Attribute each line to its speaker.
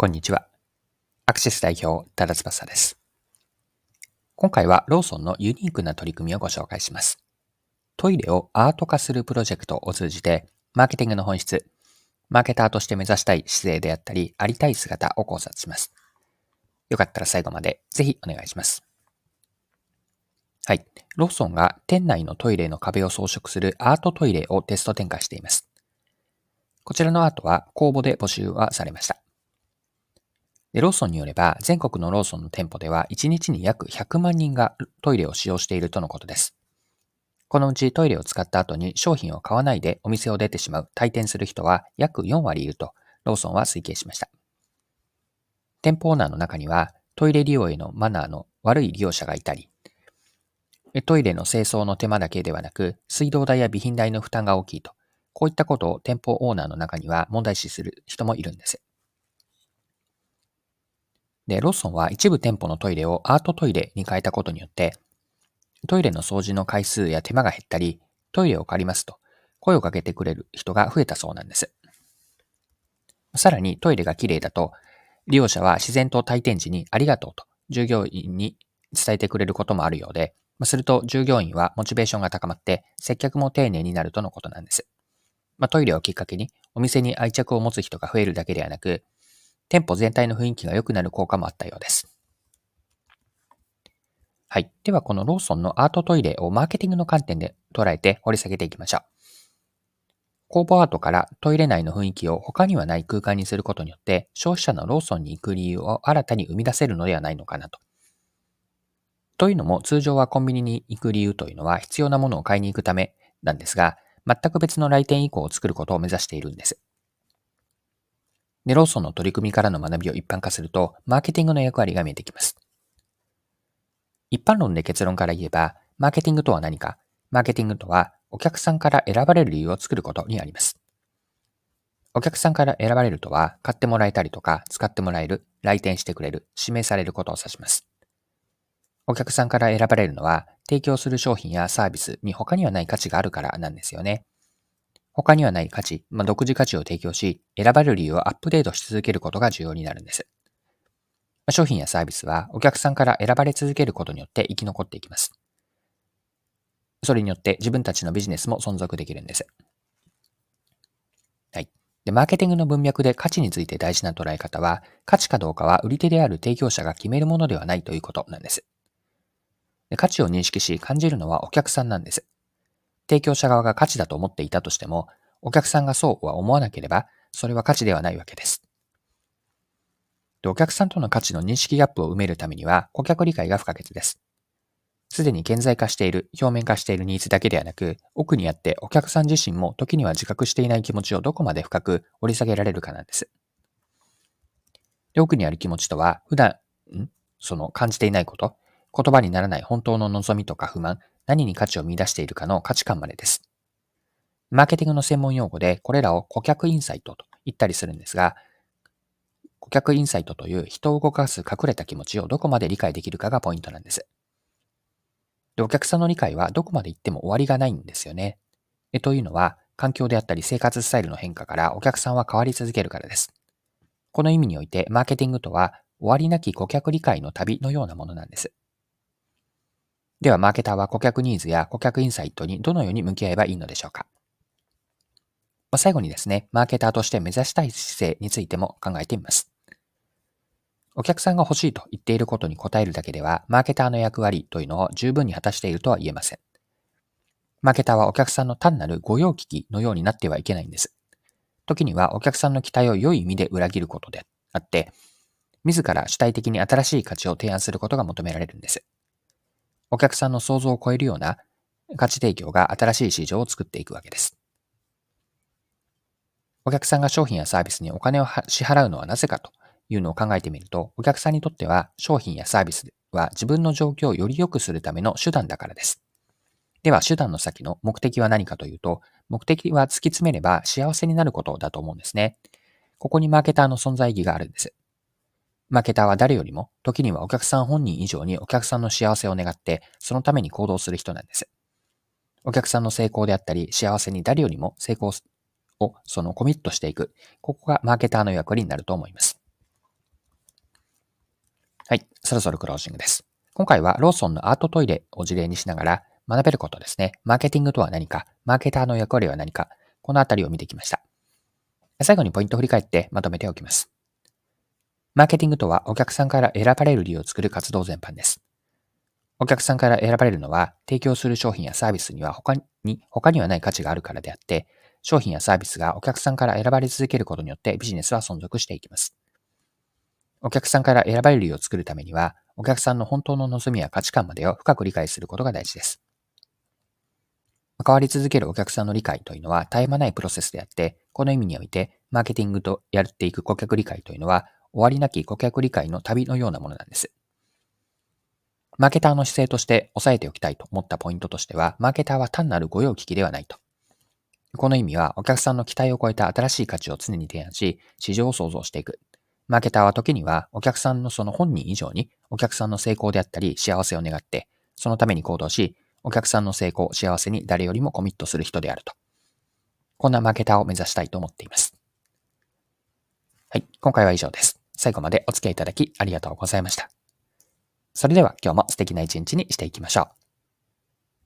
Speaker 1: こんにちは。アクシス代表、多田翼です。今回はローソンのユニークな取り組みをご紹介します。トイレをアート化するプロジェクトを通じて、マーケティングの本質、マーケターとして目指したい姿勢であったり、ありたい姿を考察します。よかったら最後までぜひお願いします。はい。ローソンが店内のトイレの壁を装飾するアートトイレをテスト展開しています。こちらのアートは公募で募集はされました。で、ローソンによれば、全国のローソンの店舗では1日に約100万人がトイレを使用しているとのことです。このうちトイレを使った後に商品を買わないでお店を出てしまう退店する人は約4割いるとローソンは推計しました。店舗オーナーの中にはトイレ利用へのマナーの悪い利用者がいたり、トイレの清掃の手間だけではなく水道代や備品代の負担が大きいと、こういったことを店舗オーナーの中には問題視する人もいるんです。で、ローソンは一部店舗のトイレをアートトイレに変えたことによって、トイレの掃除の回数や手間が減ったり、トイレを借りますと声をかけてくれる人が増えたそうなんです。さらにトイレが綺麗だと、利用者は自然と退店時にありがとうと従業員に伝えてくれることもあるようで、すると従業員はモチベーションが高まって接客も丁寧になるとのことなんです。まあ、トイレをきっかけにお店に愛着を持つ人が増えるだけではなく、店舗全体の雰囲気が良くなる効果もあったようです。はい。では、このローソンのアートトイレをマーケティングの観点で捉えて掘り下げていきましょう。工房アートからトイレ内の雰囲気を他にはない空間にすることによって、消費者のローソンに行く理由を新たに生み出せるのではないのかなと。というのも、通常はコンビニに行く理由というのは必要なものを買いに行くためなんですが、全く別の来店以降を作ることを目指しているんです。で、ローソンの取り組みからの学びを一般化すると、マーケティングの役割が見えてきます。一般論で結論から言えば、マーケティングとは何かマーケティングとは、お客さんから選ばれる理由を作ることにあります。お客さんから選ばれるとは、買ってもらえたりとか、使ってもらえる、来店してくれる、指名されることを指します。お客さんから選ばれるのは、提供する商品やサービスに他にはない価値があるからなんですよね。他にはない価値、まあ、独自価値を提供し、選ばれる理由をアップデートし続けることが重要になるんです。まあ、商品やサービスはお客さんから選ばれ続けることによって生き残っていきます。それによって自分たちのビジネスも存続できるんです。はい。で、マーケティングの文脈で価値について大事な捉え方は、価値かどうかは売り手である提供者が決めるものではないということなんです。で価値を認識し感じるのはお客さんなんです。提供者側が価値だと思っていたとしても、お客さんがそうは思わなければ、それは価値ではないわけです。でお客さんとの価値の認識ギャップを埋めるためには、顧客理解が不可欠です。すでに顕在化している、表面化しているニーズだけではなく、奥にあってお客さん自身も時には自覚していない気持ちをどこまで深く掘り下げられるかなんです。で奥にある気持ちとは、普段、ん？その感じていないこと、言葉にならない本当の望みとか不満、何に価値を見出しているかの価値観までです。マーケティングの専門用語でこれらを顧客インサイトと言ったりするんですが、顧客インサイトという人を動かす隠れた気持ちをどこまで理解できるかがポイントなんです。でお客さんの理解はどこまで行っても終わりがないんですよね。えというのは、環境であったり生活スタイルの変化からお客さんは変わり続けるからです。この意味において、マーケティングとは終わりなき顧客理解の旅のようなものなんです。では、マーケターは顧客ニーズや顧客インサイトにどのように向き合えばいいのでしょうか？まあ、最後にですね、マーケターとして目指したい姿勢についても考えてみます。お客さんが欲しいと言っていることに応えるだけでは、マーケターの役割というのを十分に果たしているとは言えません。マーケターはお客さんの単なる御用聞きのようになってはいけないんです。時にはお客さんの期待を良い意味で裏切ることであって、自ら主体的に新しい価値を提案することが求められるんです。お客さんの想像を超えるような価値提供が新しい市場を作っていくわけです。お客さんが商品やサービスにお金を支払うのはなぜかというのを考えてみると、お客さんにとっては商品やサービスは自分の状況をより良くするための手段だからです。では、手段の先の目的は何かというと、目的は突き詰めれば幸せになることだと思うんですね。ここにマーケターの存在意義があるんです。マーケターは誰よりも、時にはお客さん本人以上にお客さんの幸せを願って、そのために行動する人なんです。お客さんの成功であったり、幸せに誰よりも成功を、そのコミットしていく。ここがマーケターの役割になると思います。はい、そろそろクロージングです。今回はローソンのアートトイレを事例にしながら学べることですね。マーケティングとは何か、マーケターの役割は何か、このあたりを見てきました。最後にポイントを振り返ってまとめておきます。マーケティングとはお客さんから選ばれる理由を作る活動全般です。お客さんから選ばれるのは提供する商品やサービスには他に他にはない価値があるからであって、商品やサービスがお客さんから選ばれ続けることによってビジネスは存続していきます。お客さんから選ばれる理由を作るためには、お客さんの本当の望みや価値観までを深く理解することが大事です。変わり続けるお客さんの理解というのは絶え間ないプロセスであって、この意味において、マーケティングとやっていく顧客理解というのは、終わりなき顧客理解の旅のようなものなんです。マーケターの姿勢として押さえておきたいと思ったポイントとしては、マーケターは単なる御用聞きではないと。この意味は、お客さんの期待を超えた新しい価値を常に提案し、市場を創造していく。マーケターは時にはお客さんのその本人以上にお客さんの成功であったり幸せを願って、そのために行動し、お客さんの成功、幸せに誰よりもコミットする人であると。こんなマーケターを目指したいと思っています。はい、今回は以上です。最後までお付き合いいただきありがとうございました。それでは今日も素敵な一日にしていきましょう。